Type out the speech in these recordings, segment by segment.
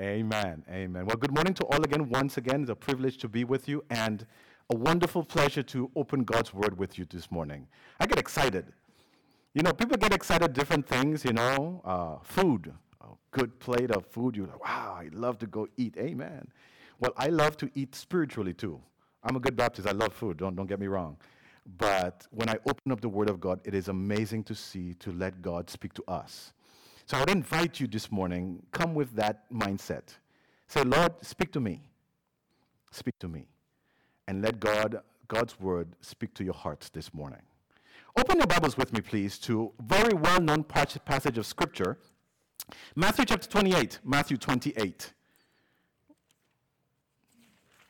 Amen. Amen. Well, good morning to all again. Once again, it's a privilege to be with you and a wonderful pleasure to open God's word with you this morning. I get excited. You know, people get excited different things, you know, uh, food, a good plate of food. You're like, wow, I love to go eat. Amen. Well, I love to eat spiritually too. I'm a good Baptist. I love food. Don't, don't get me wrong. But when I open up the Word of God, it is amazing to see, to let God speak to us. So I would invite you this morning, come with that mindset. Say, Lord, speak to me. Speak to me. And let God, God's word speak to your hearts this morning. Open your Bibles with me, please, to a very well known passage of Scripture Matthew chapter 28. Matthew 28.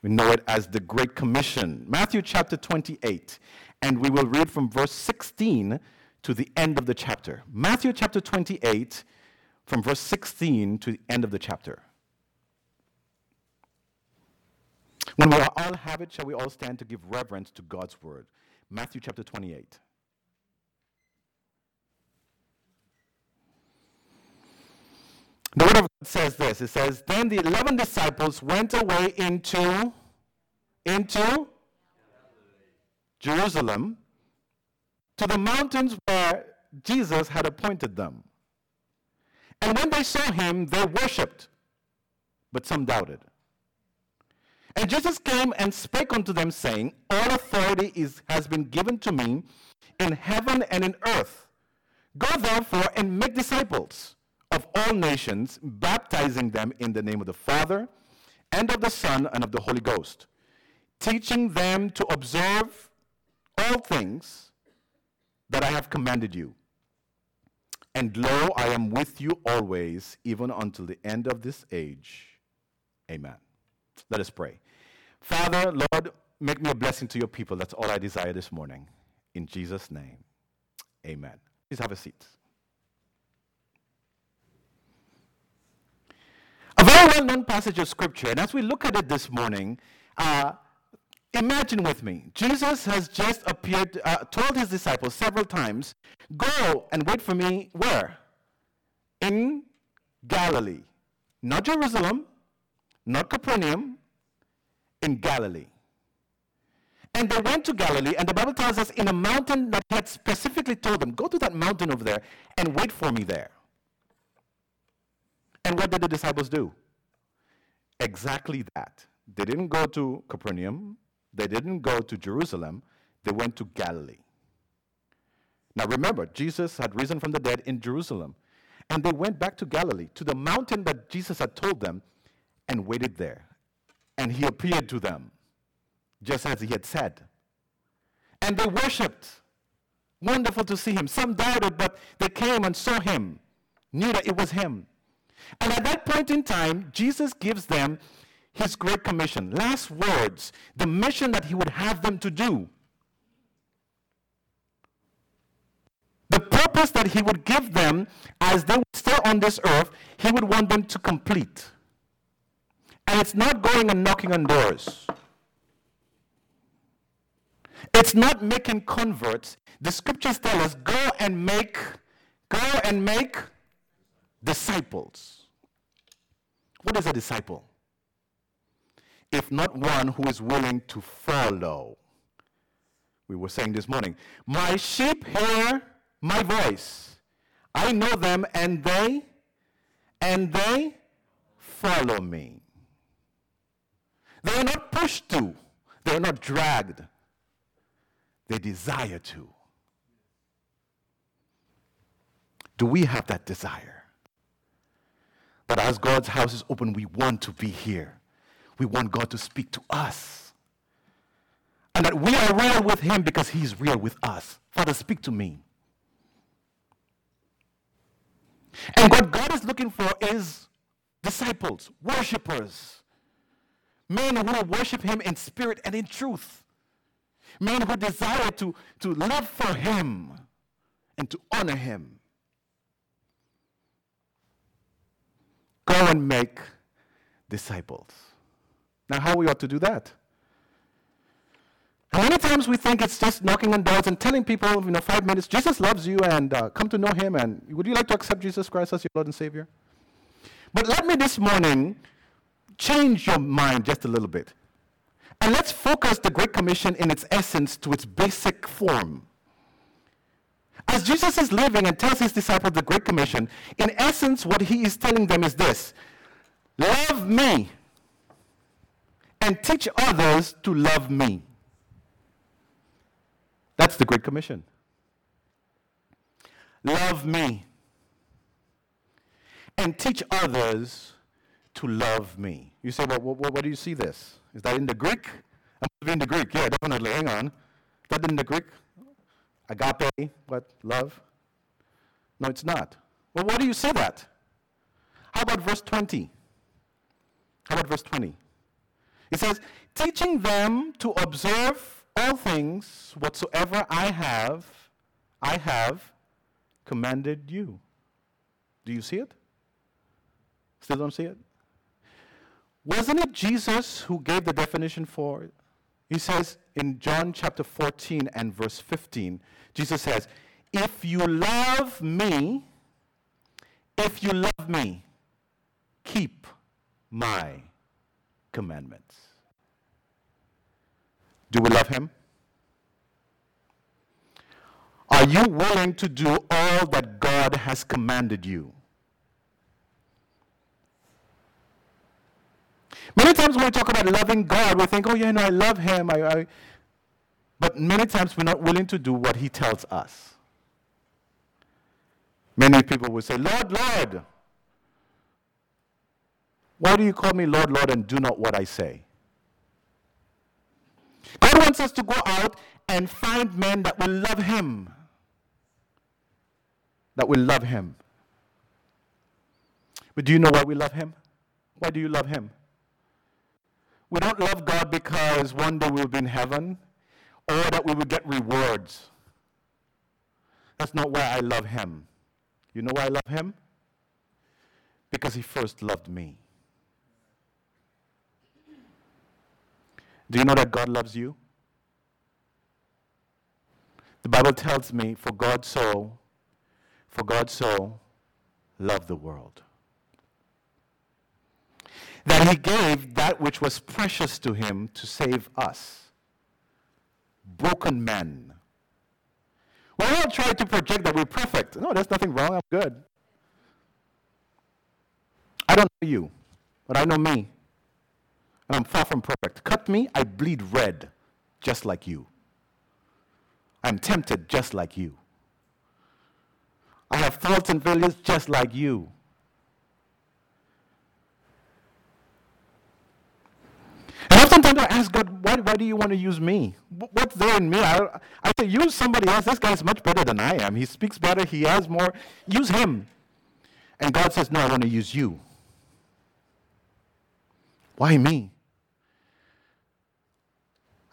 We know it as the Great Commission. Matthew chapter 28. And we will read from verse 16 to the end of the chapter. Matthew chapter 28, from verse 16 to the end of the chapter. When we are all have it, shall we all stand to give reverence to God's word? Matthew chapter 28. The word of God says this. It says, Then the eleven disciples went away into, into Jerusalem to the mountains where Jesus had appointed them. And when they saw him, they worshipped, but some doubted. And Jesus came and spake unto them, saying, All authority is, has been given to me in heaven and in earth. Go therefore and make disciples of all nations, baptizing them in the name of the Father, and of the Son, and of the Holy Ghost, teaching them to observe all things that I have commanded you. And lo, I am with you always, even until the end of this age. Amen. Let us pray. Father, Lord, make me a blessing to your people. That's all I desire this morning. In Jesus' name, amen. Please have a seat. A very well known passage of scripture, and as we look at it this morning, uh, Imagine with me, Jesus has just appeared, uh, told his disciples several times, Go and wait for me where? In Galilee. Not Jerusalem, not Capernaum, in Galilee. And they went to Galilee, and the Bible tells us in a mountain that he had specifically told them, Go to that mountain over there and wait for me there. And what did the disciples do? Exactly that. They didn't go to Capernaum, they didn't go to Jerusalem, they went to Galilee. Now remember, Jesus had risen from the dead in Jerusalem. And they went back to Galilee, to the mountain that Jesus had told them, and waited there. And he appeared to them, just as he had said. And they worshiped. Wonderful to see him. Some doubted, but they came and saw him, knew that it was him. And at that point in time, Jesus gives them his great commission, last words, the mission that he would have them to do. The purpose that he would give them as they were still on this earth, he would want them to complete. And it's not going and knocking on doors. It's not making converts. The scriptures tell us go and make, go and make disciples. What is a disciple? If not one who is willing to follow. We were saying this morning, My sheep hear my voice. I know them and they and they follow me. They are not pushed to, they are not dragged. They desire to. Do we have that desire? That as God's house is open, we want to be here we want God to speak to us. And that we are real with Him because He's real with us. Father, speak to me. And what God is looking for is disciples, worshippers, men who worship Him in spirit and in truth, men who desire to, to live for Him and to honor Him. Go and make disciples. Now, how we ought to do that? And many times we think it's just knocking on doors and telling people, you know, five minutes, Jesus loves you and uh, come to know him and would you like to accept Jesus Christ as your Lord and Savior? But let me this morning change your mind just a little bit. And let's focus the Great Commission in its essence to its basic form. As Jesus is living and tells his disciples the Great Commission, in essence, what he is telling them is this Love me and teach others to love me. That's the Great Commission. Love me and teach others to love me. You say, well, what, what do you see this? Is that in the Greek? I'm in the Greek. Yeah, definitely. Hang on. Is that in the Greek? Agape, what? Love? No, it's not. Well, where do you see that? How about verse 20? How about verse 20? It says, teaching them to observe all things whatsoever I have, I have commanded you. Do you see it? Still don't see it? Wasn't it Jesus who gave the definition for it? He says in John chapter 14 and verse 15, Jesus says, If you love me, if you love me, keep my commandments. Do we love him? Are you willing to do all that God has commanded you? Many times when we talk about loving God, we think, oh, yeah, no, I love Him. I, I... But many times we're not willing to do what He tells us. Many people will say, Lord, Lord. Why do you call me Lord, Lord, and do not what I say? God wants us to go out and find men that will love Him. That will love Him. But do you know why we love Him? Why do you love Him? We don't love God because one day we'll be in heaven or that we will get rewards. That's not why I love Him. You know why I love Him? Because He first loved me. Do you know that God loves you? The Bible tells me, for God so, for God so loved the world that he gave that which was precious to him to save us. Broken men. We all try to project that we're perfect. No, there's nothing wrong. I'm good. I don't know you, but I know me. And I'm far from perfect. Cut me, I bleed red, just like you. I'm tempted just like you. I have faults and failures just like you. And sometimes I ask God, why, why do you want to use me? What's there in me? I, I say, use somebody else. This guy's much better than I am. He speaks better. He has more. Use him. And God says, no, I want to use you. Why me?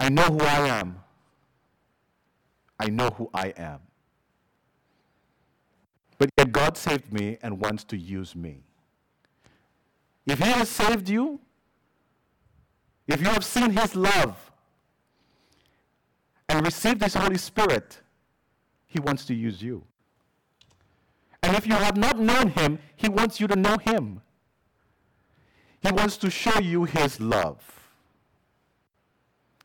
I know who I am. I know who I am. But yet God saved me and wants to use me. If He has saved you, if you have seen his love and received his Holy Spirit, he wants to use you. And if you have not known him, he wants you to know him. He wants to show you his love.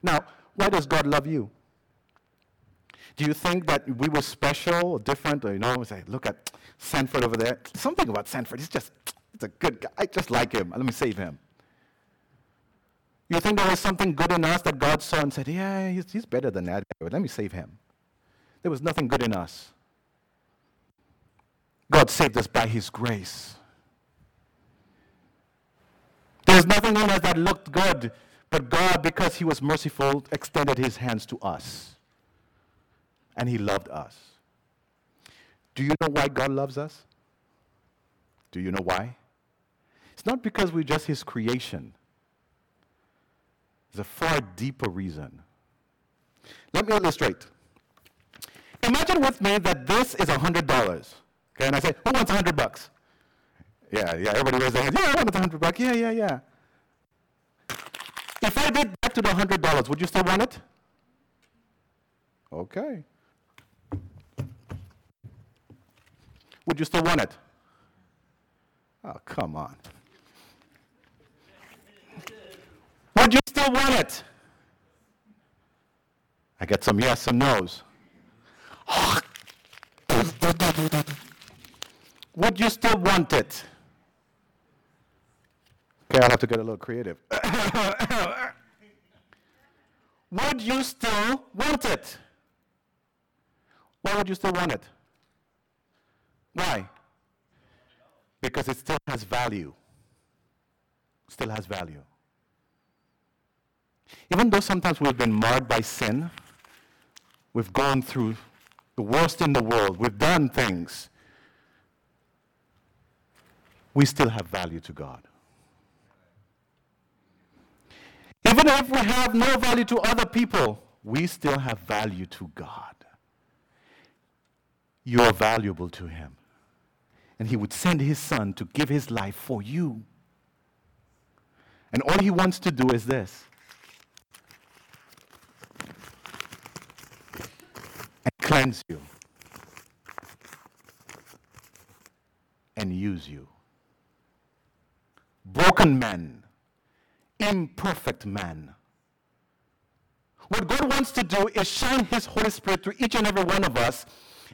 Now, why does God love you? Do you think that we were special or different? Or, you know, we say, look at Sanford over there. Something about Sanford. He's just, he's a good guy. I just like him. Let me save him. You think there was something good in us that God saw and said, Yeah, he's, he's better than that guy, but let me save him. There was nothing good in us. God saved us by his grace. There's nothing in us that looked good, but God, because he was merciful, extended his hands to us. And he loved us. Do you know why God loves us? Do you know why? It's not because we're just his creation. There's a far deeper reason. Let me illustrate. Imagine with me that this is $100. Okay, and I say, who wants 100 bucks? Yeah, yeah, everybody raises their hands. Yeah, I want 100 bucks. Yeah, yeah, yeah. If I did that to the $100, would you still want it? Okay. Would you still want it? Oh, come on. Would you still want it? I got some yes, and no's. Would you still want it? Okay, I'll have to get a little creative. would you still want it? Why would you still want it? Why? Because it still has value. Still has value. Even though sometimes we've been marred by sin, we've gone through the worst in the world, we've done things, we still have value to God. Even if we have no value to other people, we still have value to God. You are valuable to Him. And He would send His Son to give His life for you. And all He wants to do is this and cleanse you and use you. Broken men imperfect man. What God wants to do is shine His Holy Spirit through each and every one of us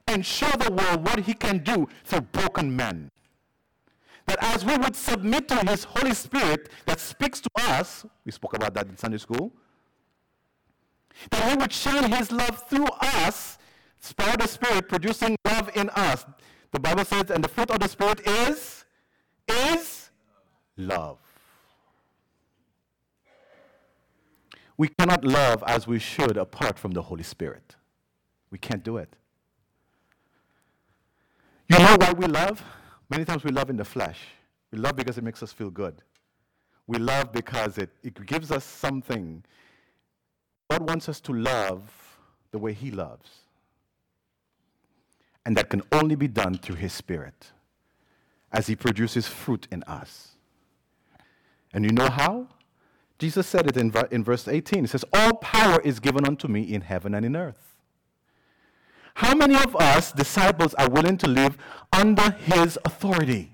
and show the world what He can do through broken men. That as we would submit to His Holy Spirit that speaks to us, we spoke about that in Sunday school, that He would shine His love through us, Spirit the Spirit producing love in us. The Bible says, and the fruit of the Spirit is, is love. We cannot love as we should apart from the Holy Spirit. We can't do it. You know why we love? Many times we love in the flesh. We love because it makes us feel good. We love because it, it gives us something. God wants us to love the way He loves. And that can only be done through His Spirit as He produces fruit in us. And you know how? Jesus said it in, in verse 18. He says, All power is given unto me in heaven and in earth. How many of us, disciples, are willing to live under his authority?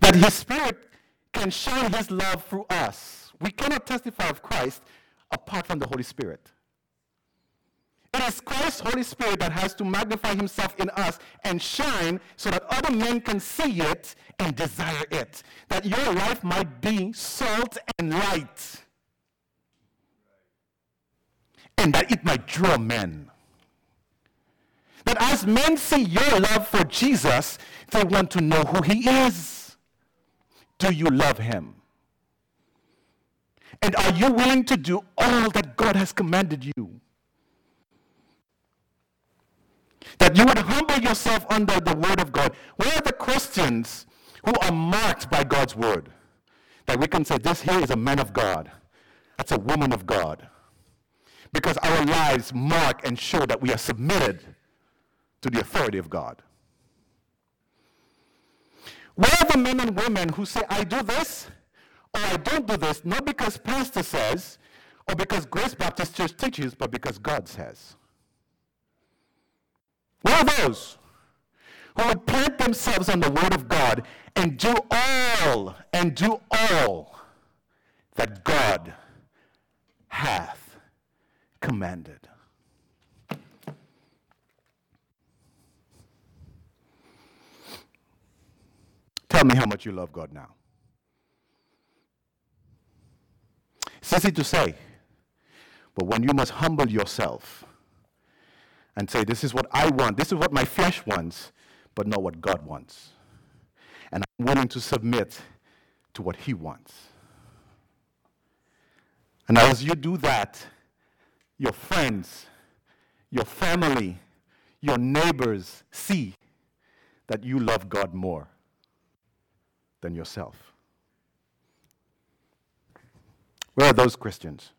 That his spirit can shine his love through us. We cannot testify of Christ apart from the Holy Spirit. It is Christ's Holy Spirit that has to magnify himself in us and shine so that other men can see it and desire it. That your life might be salt and light. And that it might draw men. That as men see your love for Jesus, they want to know who he is. Do you love him? And are you willing to do all that God has commanded you? That you would humble yourself under the word of God. Where are the Christians who are marked by God's word? That we can say, this here is a man of God. That's a woman of God. Because our lives mark and show that we are submitted to the authority of God. Where are the men and women who say, I do this or I don't do this, not because pastor says or because Grace Baptist Church teaches, but because God says? Where are those who would plant themselves on the Word of God and do all, and do all that God hath commanded? Tell me how much you love God now. It's easy to say, but when you must humble yourself and say, This is what I want, this is what my flesh wants, but not what God wants. And I'm willing to submit to what He wants. And as you do that, your friends, your family, your neighbors see that you love God more than yourself. Where are those Christians?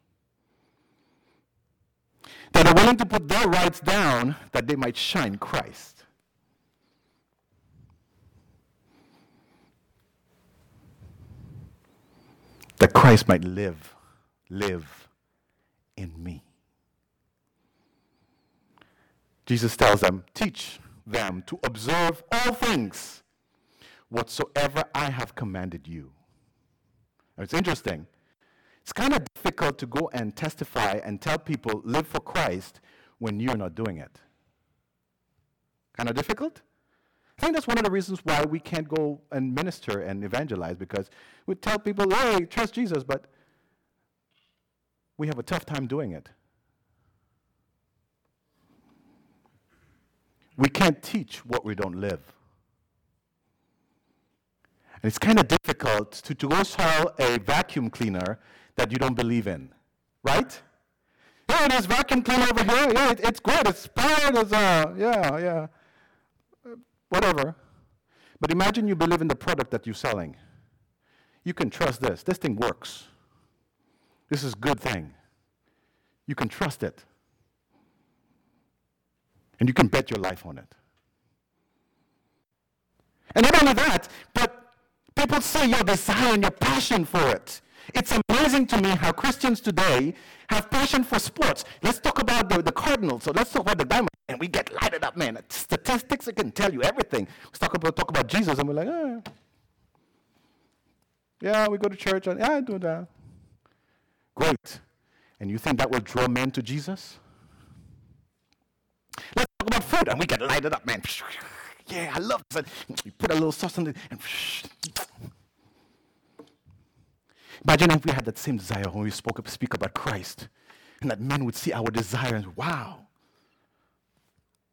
That are willing to put their rights down that they might shine Christ. That Christ might live, live in me. Jesus tells them, teach them to observe all things whatsoever I have commanded you. Now, It's interesting. It's kind of difficult to go and testify and tell people, live for Christ, when you're not doing it. Kind of difficult? I think that's one of the reasons why we can't go and minister and evangelize because we tell people, hey, trust Jesus, but we have a tough time doing it. We can't teach what we don't live. And it's kind of difficult to, to go sell a vacuum cleaner that you don't believe in, right? Yeah, there's vacuum cleaner over here. Yeah, it, it's good. It's powered. It's, uh, yeah, yeah. whatever. But imagine you believe in the product that you're selling. You can trust this. This thing works. This is a good thing. You can trust it. And you can bet your life on it. And not only that, but people see your desire and your passion for it. It's amazing to me how Christians today have passion for sports. Let's talk about the, the Cardinals. So let's talk about the Diamond. And we get lighted up, man. Statistics, can tell you everything. Let's talk about, talk about Jesus, and we're like, oh. yeah, we go to church, and yeah, I do that. Great. And you think that will draw men to Jesus? Let's talk about food, and we get lighted up, man. Yeah, I love this. You put a little sauce on it, and imagine if we had that same desire when we spoke, speak about Christ, and that men would see our desire and wow,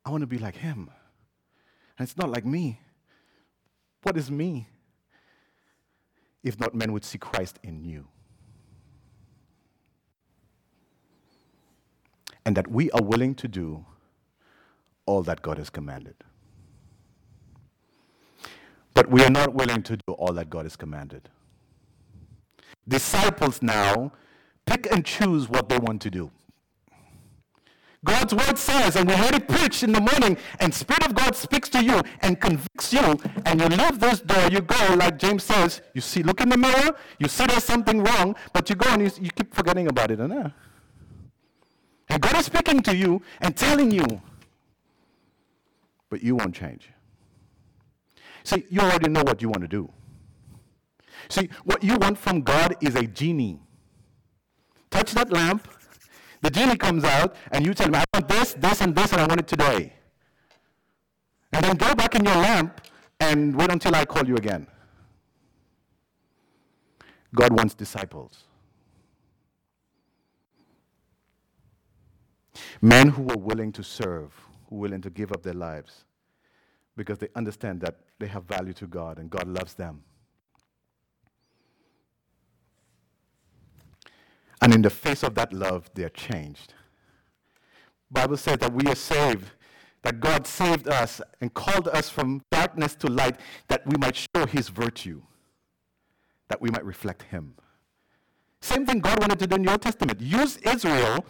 I want to be like him. And it's not like me. What is me? If not, men would see Christ in you. And that we are willing to do all that God has commanded. But we are not willing to do all that God has commanded. Disciples now pick and choose what they want to do. God's word says, and we heard it preached in the morning, and Spirit of God speaks to you and convicts you, and you leave this door, you go, like James says, you see, look in the mirror, you see there's something wrong, but you go and you, you keep forgetting about it. And, uh, and God is speaking to you and telling you but you won't change. See, you already know what you want to do. See, what you want from God is a genie. Touch that lamp, the genie comes out, and you tell him, I want this, this, and this, and I want it today. And then go back in your lamp and wait until I call you again. God wants disciples. Men who are willing to serve who are willing to give up their lives because they understand that they have value to God and God loves them. And in the face of that love, they're changed. Bible says that we are saved, that God saved us and called us from darkness to light that we might show his virtue, that we might reflect him. Same thing God wanted to do in the Old Testament. Use Israel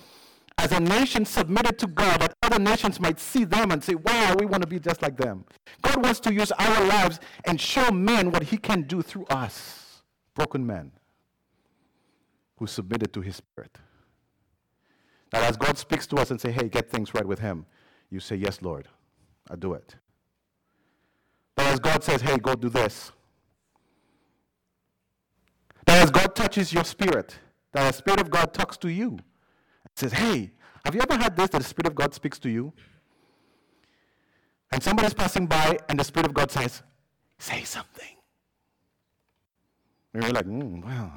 as a nation submitted to God, that other nations might see them and say, wow, we want to be just like them. God wants to use our lives and show men what he can do through us, broken men who submitted to his spirit. Now, as God speaks to us and say, hey, get things right with him, you say, yes, Lord, I do it. But as God says, hey, go do this. That as God touches your spirit, that the Spirit of God talks to you, and says, Hey, have you ever had this that the Spirit of God speaks to you? And somebody's passing by, and the Spirit of God says, Say something. And you're like, mm, well,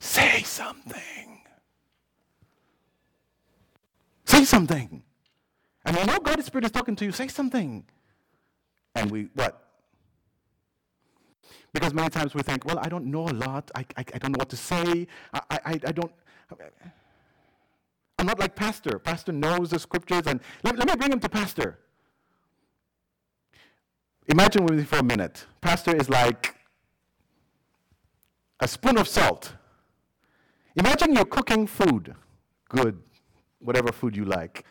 say something. Say something. And you know God's Spirit is talking to you, say something. And we, what? Because many times we think, well, I don't know a lot. I, I, I don't know what to say. I, I, I don't, I'm not like Pastor. Pastor knows the scriptures, and let, let me bring him to Pastor. Imagine with me for a minute. Pastor is like a spoon of salt. Imagine you're cooking food, good, whatever food you like.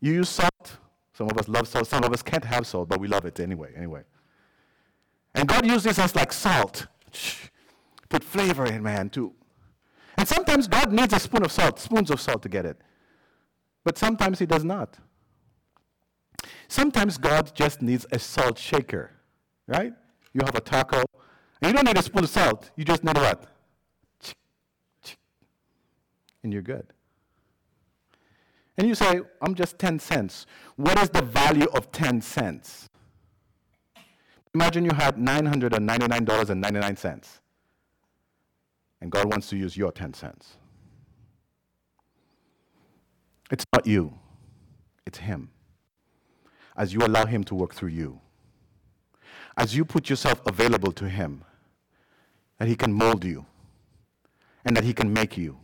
You use salt. Some of us love salt. Some of us can't have salt, but we love it anyway. Anyway, and God uses us like salt. Put flavor in, man, to and sometimes God needs a spoon of salt, spoons of salt to get it. But sometimes He does not. Sometimes God just needs a salt shaker, right? You have a taco And you don't need a spoon of salt. You just need what? And you're good. And you say, I'm just 10 cents. What is the value of 10 cents? Imagine you had $999.99, and God wants to use your 10 cents. It's not you, it's Him. As you allow Him to work through you, as you put yourself available to Him, that He can mold you, and that He can make you,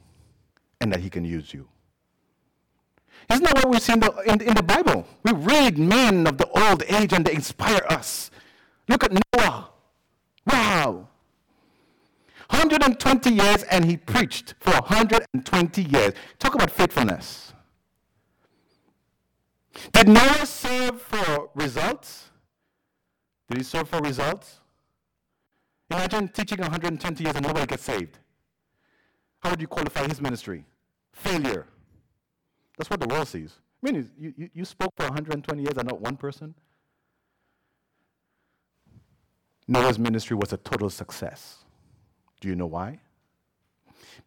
and that He can use you. Isn't that what we see in the, in, in the Bible? We read men of the old age and they inspire us. Look at Noah. Wow. 120 years and he preached for 120 years. Talk about faithfulness. Did Noah serve for results? Did he serve for results? Imagine teaching 120 years and nobody gets saved. How would you qualify his ministry? Failure. That's what the world sees. I mean, you, you, you spoke for 120 years and not one person? Noah's ministry was a total success. Do you know why?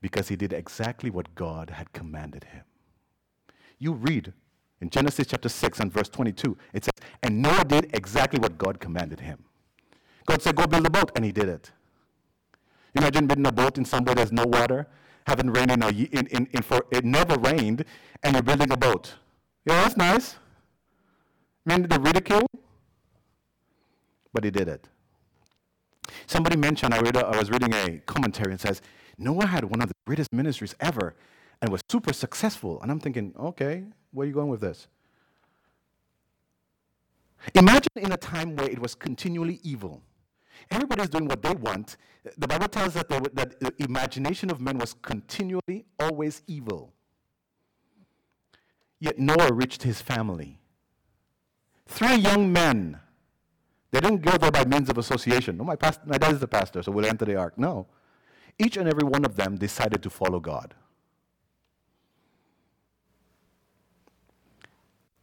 Because he did exactly what God had commanded him. You read in Genesis chapter 6 and verse 22, it says, And Noah did exactly what God commanded him. God said, Go build a boat, and he did it. Imagine building a boat in somewhere there's no water, haven't rained in, a, in, in, in for, it never rained, and you're building a boat. Yeah, that's nice. I mean, the ridicule, but he did it. Somebody mentioned, I, read I was reading a commentary and says, Noah had one of the greatest ministries ever and was super successful. And I'm thinking, okay, where are you going with this? Imagine in a time where it was continually evil. Everybody's doing what they want. The Bible tells us that, that the imagination of men was continually always evil. Yet Noah reached his family. Three young men they didn't go there by means of association. No, my, past, my dad is the pastor, so we'll enter the ark. No. Each and every one of them decided to follow God.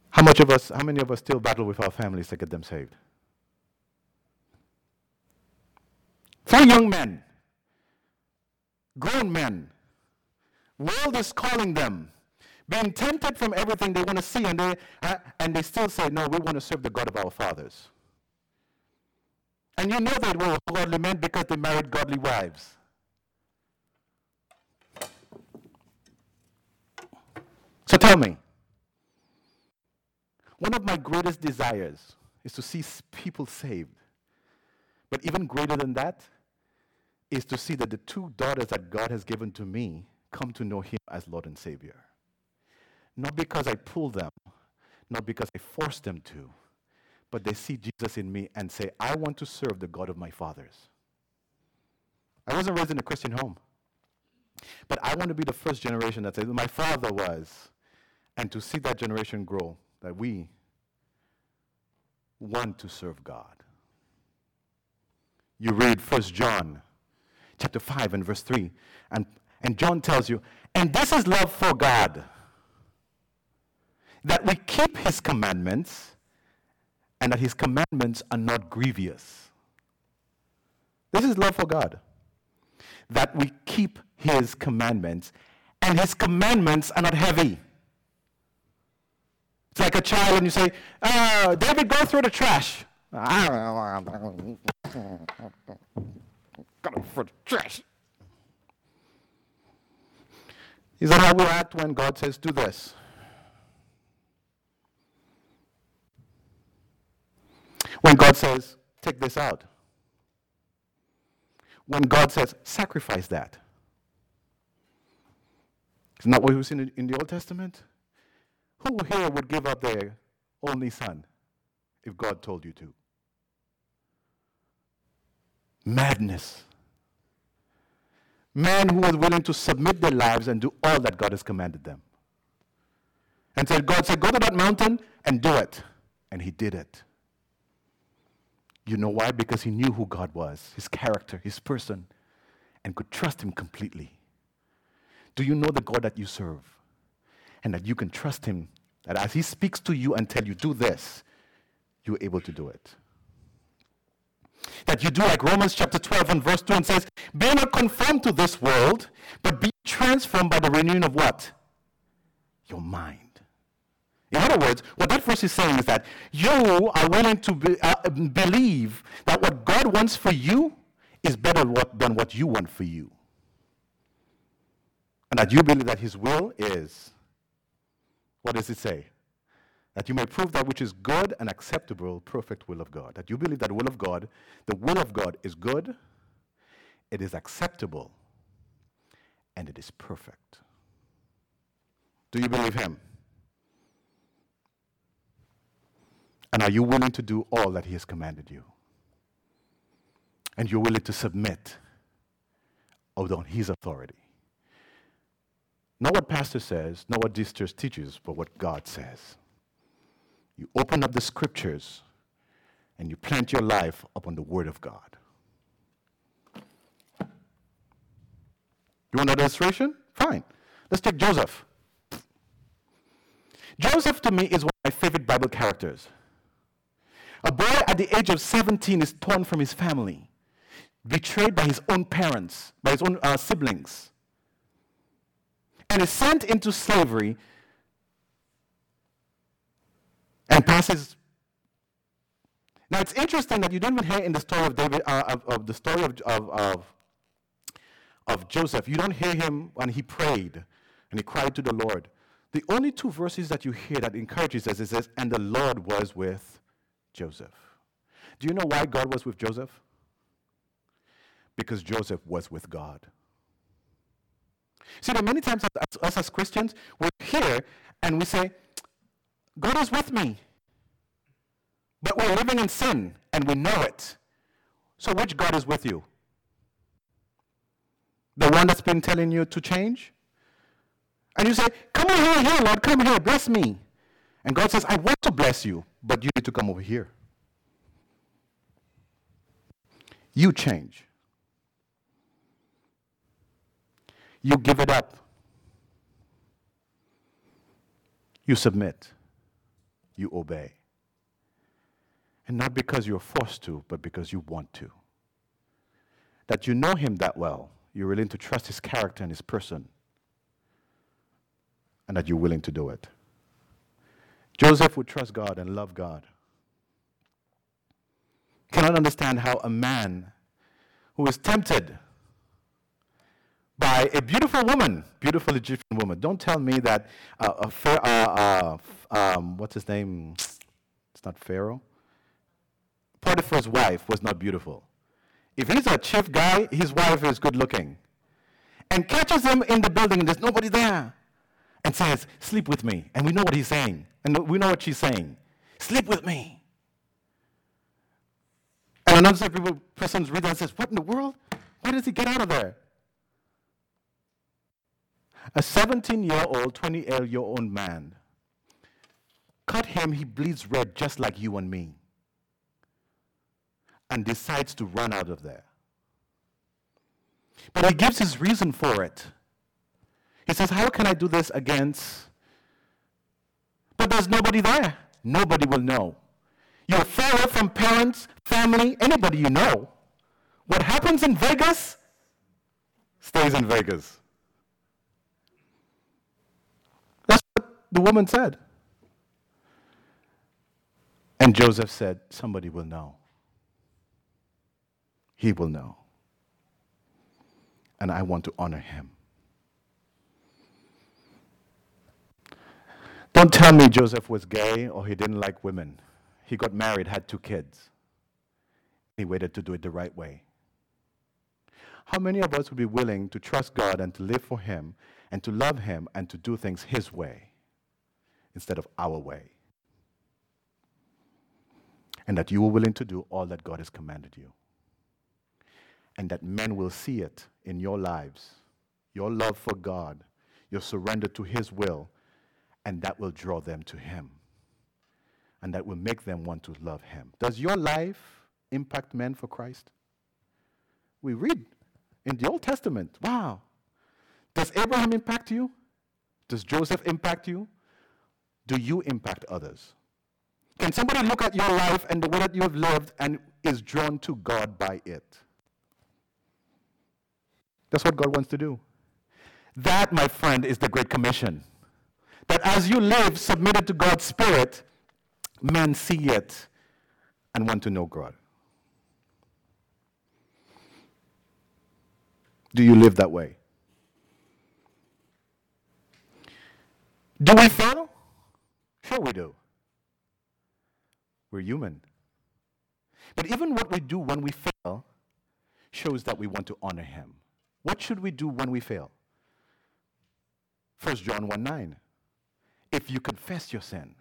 How much of us, how many of us still battle with our families to get them saved? Three young men, grown men, world is calling them, being tempted from everything they want to see, and they, uh, and they still say, No, we want to serve the God of our fathers. And you know they were godly men because they married godly wives. So tell me, one of my greatest desires is to see people saved. But even greater than that is to see that the two daughters that God has given to me come to know Him as Lord and Savior. Not because I pull them, not because I force them to, but they see Jesus in me and say, I want to serve the God of my fathers. I wasn't raised in a Christian home, but I want to be the first generation that says, My father was, and to see that generation grow, that we want to serve God. You read 1 John chapter 5 and verse 3, and, and John tells you, and this is love for God, that we keep his commandments and that his commandments are not grievous. This is love for God. That we keep his commandments, and his commandments are not heavy. It's like a child, and you say, oh, David, go through the trash. Ah, Go for the trash. Is that how we act when God says, do this? When God says, take this out. When God says, sacrifice that. Isn't that what we see in, in the Old Testament? Who here would give up their only son if God told you to? Madness. Men who were willing to submit their lives and do all that God has commanded them. And said, God said, go to that mountain and do it. And he did it. You know why? Because he knew who God was, his character, his person, and could trust him completely. Do you know the God that you serve? And that you can trust him, that as he speaks to you and tell you, do this, you're able to do it. That you do like Romans chapter 12 and verse 2 and says, Be not conformed to this world, but be transformed by the renewing of what? Your mind. In other words, what that verse is saying is that you are willing to be, uh, believe that what God wants for you is better what, than what you want for you. And that you believe that His will is, what does it say? That you may prove that which is good and acceptable, perfect will of God. That you believe that the will of God, the will of God is good, it is acceptable, and it is perfect. Do you believe Him? And are you willing to do all that He has commanded you? And you're willing to submit on His authority. Not what pastor says, not what this church teaches, but what God says. You open up the scriptures and you plant your life upon the Word of God. You want an illustration? Fine. Let's take Joseph. Joseph to me is one of my favorite Bible characters. A boy at the age of 17 is torn from his family, betrayed by his own parents, by his own uh, siblings, and is sent into slavery and passes. Now it's interesting that you don't even hear in the story of David, uh, of, of, the story of, of, of, of Joseph, you don't hear him when he prayed and he cried to the Lord. The only two verses that you hear that encourages us is says, and the Lord was with Joseph. Do you know why God was with Joseph? Because Joseph was with God. See, there many times as, us as Christians, we're here and we say, God is with me. But we're living in sin and we know it. So, which God is with you? The one that's been telling you to change? And you say, Come on here, here, Lord, come here, bless me. And God says, I want to bless you, but you need to come over here. You change. You give it up. You submit. You obey. And not because you're forced to, but because you want to. That you know Him that well, you're willing to trust His character and His person, and that you're willing to do it. Joseph would trust God and love God. Cannot understand how a man who is tempted by a beautiful woman, beautiful Egyptian woman. Don't tell me that uh, a uh, uh, um, what's his name? It's not Pharaoh. Potiphar's wife was not beautiful. If he's a chief guy, his wife is good looking. And catches him in the building and there's nobody there. And says, Sleep with me. And we know what he's saying. And we know what she's saying. Sleep with me. And another person reads reading and says, What in the world? Why does he get out of there? A 17 year old, 28 year old man, cut him, he bleeds red just like you and me, and decides to run out of there. But he gives his reason for it. He says, How can I do this against but there's nobody there. Nobody will know. You're far from parents, family, anybody you know. What happens in Vegas stays in Vegas. That's what the woman said. And Joseph said, Somebody will know. He will know. And I want to honor him. Don't tell me Joseph was gay or he didn't like women. He got married, had two kids. He waited to do it the right way. How many of us would be willing to trust God and to live for Him and to love Him and to do things His way instead of our way? And that you are willing to do all that God has commanded you. And that men will see it in your lives, your love for God, your surrender to His will, and that will draw them to Him. And that will make them want to love Him. Does your life impact men for Christ? We read in the Old Testament. Wow. Does Abraham impact you? Does Joseph impact you? Do you impact others? Can somebody look at your life and the way that you have lived and is drawn to God by it? That's what God wants to do. That, my friend, is the Great Commission. That as you live submitted to God's Spirit, men see it and want to know God. Do you live that way? Do we fail? Sure, we do. We're human. But even what we do when we fail shows that we want to honor Him. What should we do when we fail? 1 John 1 9. If you confess your sin,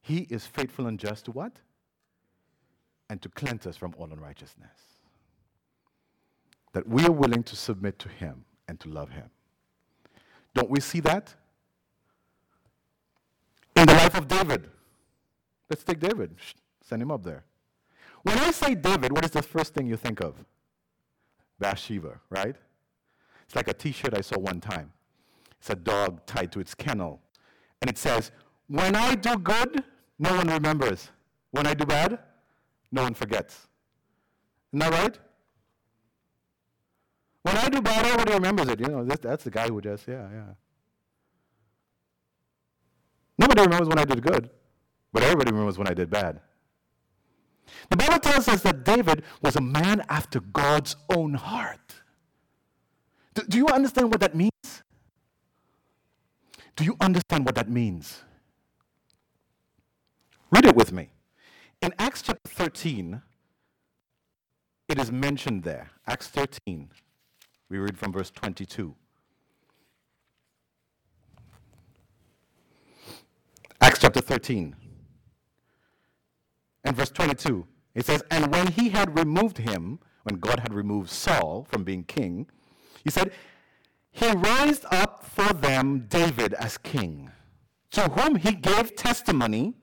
He is faithful and just to what? And to cleanse us from all unrighteousness. That we are willing to submit to Him and to love Him. Don't we see that? In the life of David. Let's take David. Send him up there. When I say David, what is the first thing you think of? Bathsheba, right? It's like a t shirt I saw one time. It's a dog tied to its kennel. And it says, When I do good, no one remembers. When I do bad, no one forgets. Isn't that right? When I do bad, everybody remembers it. You know, that's the guy who just, yeah, yeah. Nobody remembers when I did good. But everybody remembers when I did bad. The Bible tells us that David was a man after God's own heart. Do, do, you understand what that means? Do you understand what that means? Read it with me. In Acts chapter 13, it is mentioned there. Acts 13. We read from verse 22. Acts chapter 13 and verse 22. It says, And when he had removed him, when God had removed Saul from being king, he said, He raised up for them David as king, to whom he gave testimony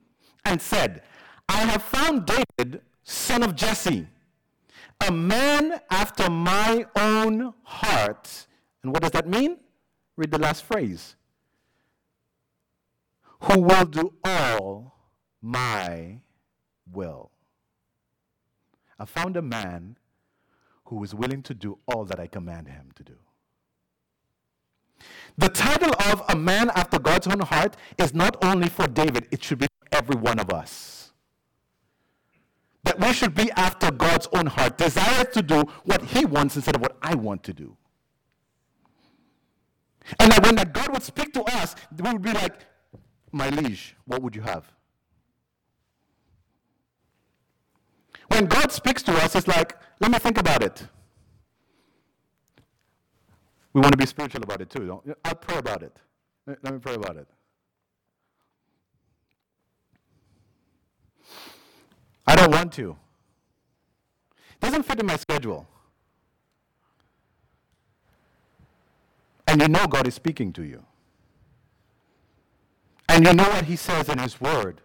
and said, I have found David, son of Jesse, a man after my own heart. And what does that mean? Read the last phrase. Who will do all my will. I found a man who is willing to do all that I command him to do. The title of a man after God's own heart is not only for David, it should be for every one of us. That we should be after God's own heart, desire to do what he wants instead of what I want to do. And that when that God would speak to us, we would be like, My liege, what would you have? When God speaks to us, it's like, let me think about it. We want to be spiritual about it too. Don't? I'll pray about it. Let me pray about it. I don't want to. It doesn't fit in my schedule. And you know God is speaking to you. And you know what He says in His Word.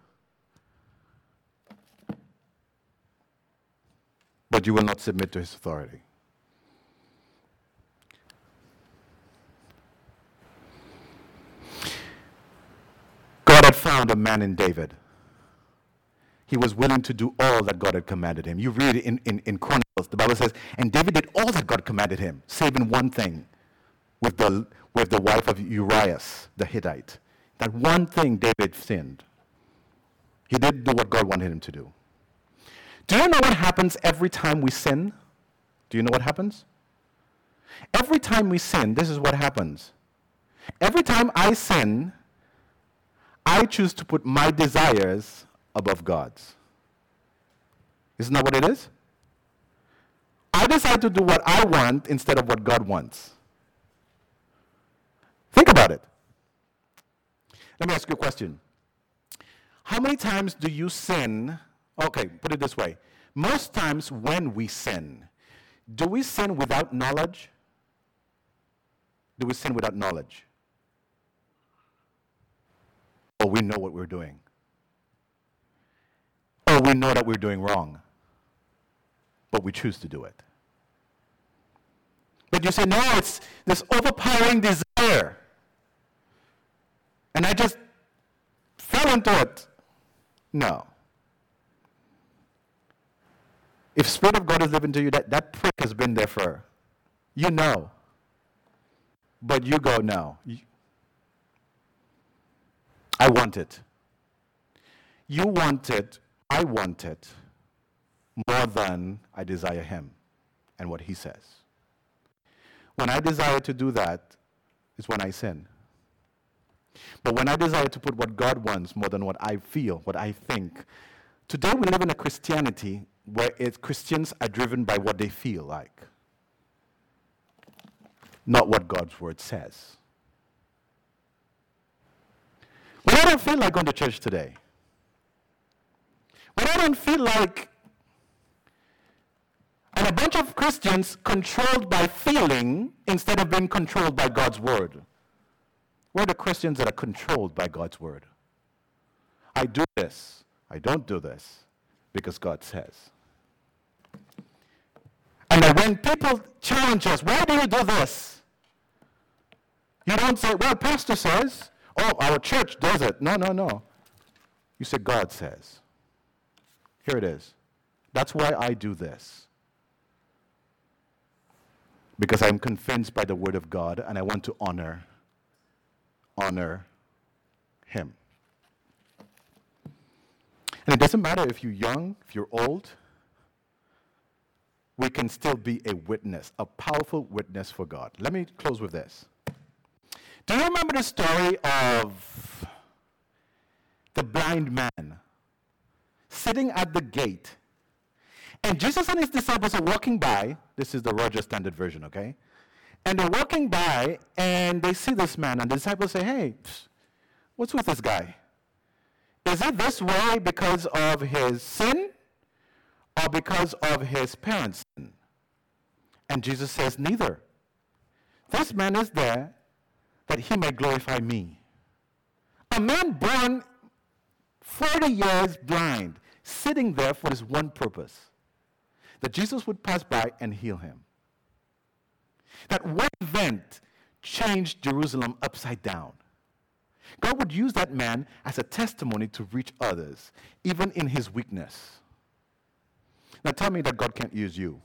but you will not submit to his authority. God had found a man in David. He was willing to do all that God had commanded him. You read in, in, in Chronicles, the Bible says, and David did all that God commanded him, saving one thing with the, with the wife of Urias, the Hittite. That one thing David sinned. He didn't do what God wanted him to do. Do you know what happens every time we sin? Do you know what happens? Every time we sin, this is what happens. Every time I sin, I choose to put my desires above God's. Isn't that what it is? I decide to do what I want instead of what God wants. Think about it. Let me ask you a question. How many times do you sin Okay, put it this way. Most times when we sin, do we sin without knowledge? Do we sin without knowledge? Or we know what we're doing? Or we know that we're doing wrong, but we choose to do it? But you say, no, it's this overpowering desire. And I just fell into it. No. If Spirit of God is living to you, that, that prick has been there for, you know. But you go, no. I want it. You want it, I want it more than I desire Him and what He says. When I desire to do that, is when I sin. But when I desire to put what God wants more than what I feel, what I think, today we live in a Christianity where Christians are driven by what they feel like, not what God's word says. When I don't feel like going to church today, when I don't feel like and a bunch of Christians controlled by feeling instead of being controlled by God's word. We're the Christians that are controlled by God's word. I do this, I don't do this, because God says. And when people challenge us, why do you do this? You don't say, well, pastor says, oh, our church does it. No, no, no. You say, God says. Here it is. That's why I do this because I'm convinced by the word of God and I want to honor honor him. And it doesn't matter if you're young, if you're old, we can still be a witness, a powerful witness for God. Let me close with this. Do you remember the story of the blind man sitting at the gate and Jesus and his disciples are walking by. This is the Roger Standard Version, okay? And they're walking by and they see this man, and the disciples say, Hey, what's with this guy? Is it this way because of his sin or because of his parents' sin? And Jesus says, Neither. This man is there that he may glorify me. A man born 40 years blind, sitting there for his one purpose that Jesus would pass by and heal him. That one event changed Jerusalem upside down. God would use that man as a testimony to reach others, even in his weakness. Now tell me that God can't use you.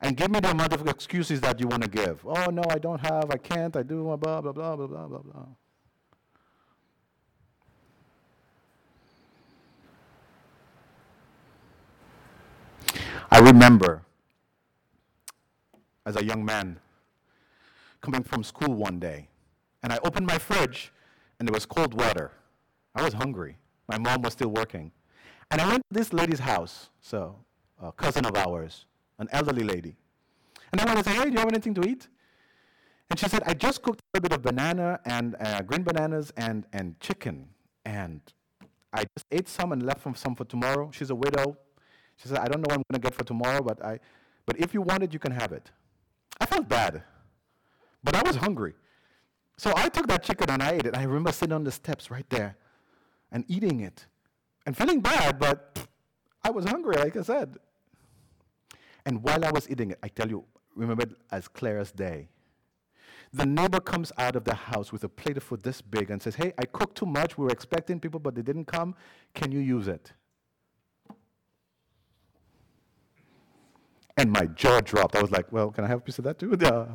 And give me the amount of excuses that you want to give. Oh, no, I don't have, I can't, I do, blah, blah, blah, blah, blah, blah, blah. I remember as a young man coming from school one day, and I opened my fridge, and there was cold water. I was hungry. My mom was still working. And I went to this lady's house, so a cousin of ours, an elderly lady. And I went and said, Hey, do you have anything to eat? And she said, I just cooked a little bit of banana and uh, green bananas and, and chicken. And I just ate some and left some for tomorrow. She's a widow. She said, I don't know what I'm going to get for tomorrow, but, I, but if you want it, you can have it. I felt bad, but I was hungry. So I took that chicken and I ate it. I remember sitting on the steps right there and eating it and feeling bad, but I was hungry, like I said. And while I was eating it, I tell you, remember as clear as day. The neighbor comes out of the house with a plate of food this big and says, Hey, I cooked too much. We were expecting people, but they didn't come. Can you use it? And my jaw dropped. I was like, well, can I have a piece of that too? Yeah.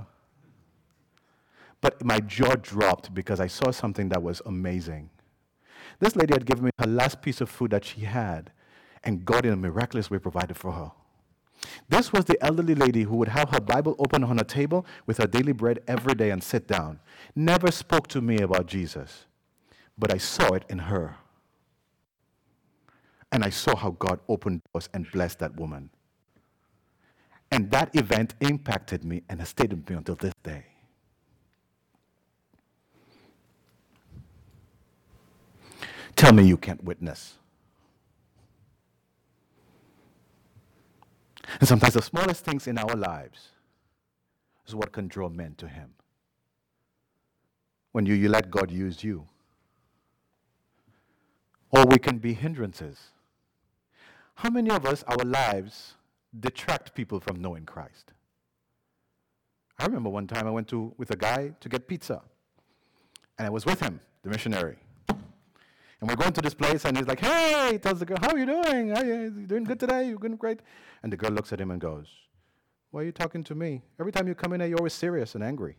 But my jaw dropped because I saw something that was amazing. This lady had given me her last piece of food that she had, and God, in a miraculous way, provided for her. This was the elderly lady who would have her Bible open on a table with her daily bread every day and sit down. Never spoke to me about Jesus, but I saw it in her. And I saw how God opened doors and blessed that woman. And that event impacted me and has stayed with me until this day. Tell me you can't witness. And sometimes the smallest things in our lives is what can draw men to Him. When you, you let God use you. Or we can be hindrances. How many of us, our lives, detract people from knowing Christ. I remember one time I went to with a guy to get pizza. And I was with him, the missionary. And we're going to this place, and he's like, hey, he tells the girl, how are you doing? Are you doing good today? You're doing great? And the girl looks at him and goes, why are you talking to me? Every time you come in here, you're always serious and angry.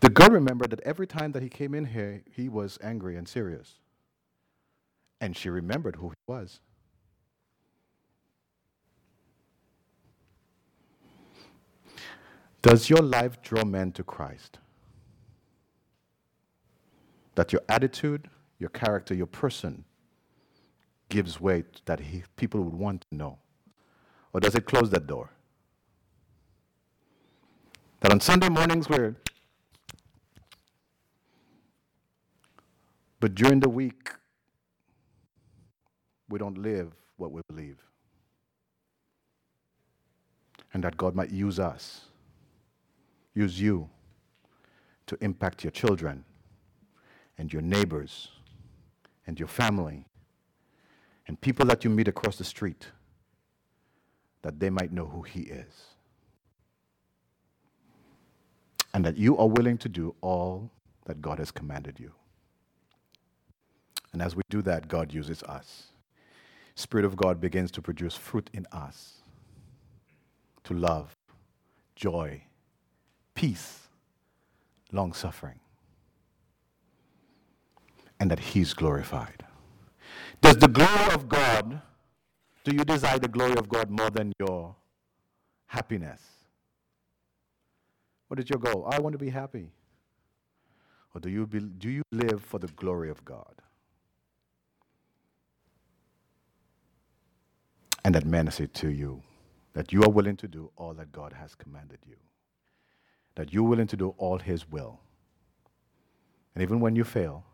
The girl remembered that every time that he came in here, he was angry and serious. And she remembered who he was. Does your life draw men to Christ? That your attitude, your character, your person gives weight that he, people would want to know? Or does it close that door? That on Sunday mornings we're But during the week, we don't live what we believe. And that God might use us, use you to impact your children and your neighbors and your family and people that you meet across the street that they might know who He is. And that you are willing to do all that God has commanded you. And as we do that, God uses us. Spirit of God begins to produce fruit in us to love, joy, peace, long suffering, and that He's glorified. Does the glory of God, do you desire the glory of God more than your happiness? What is your goal? I want to be happy. Or do you, be, do you live for the glory of God? And that men say to you that you are willing to do all that God has commanded you, that you're willing to do all His will. And even when you fail,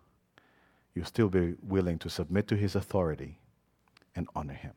you'll still be willing to submit to His authority and honor Him.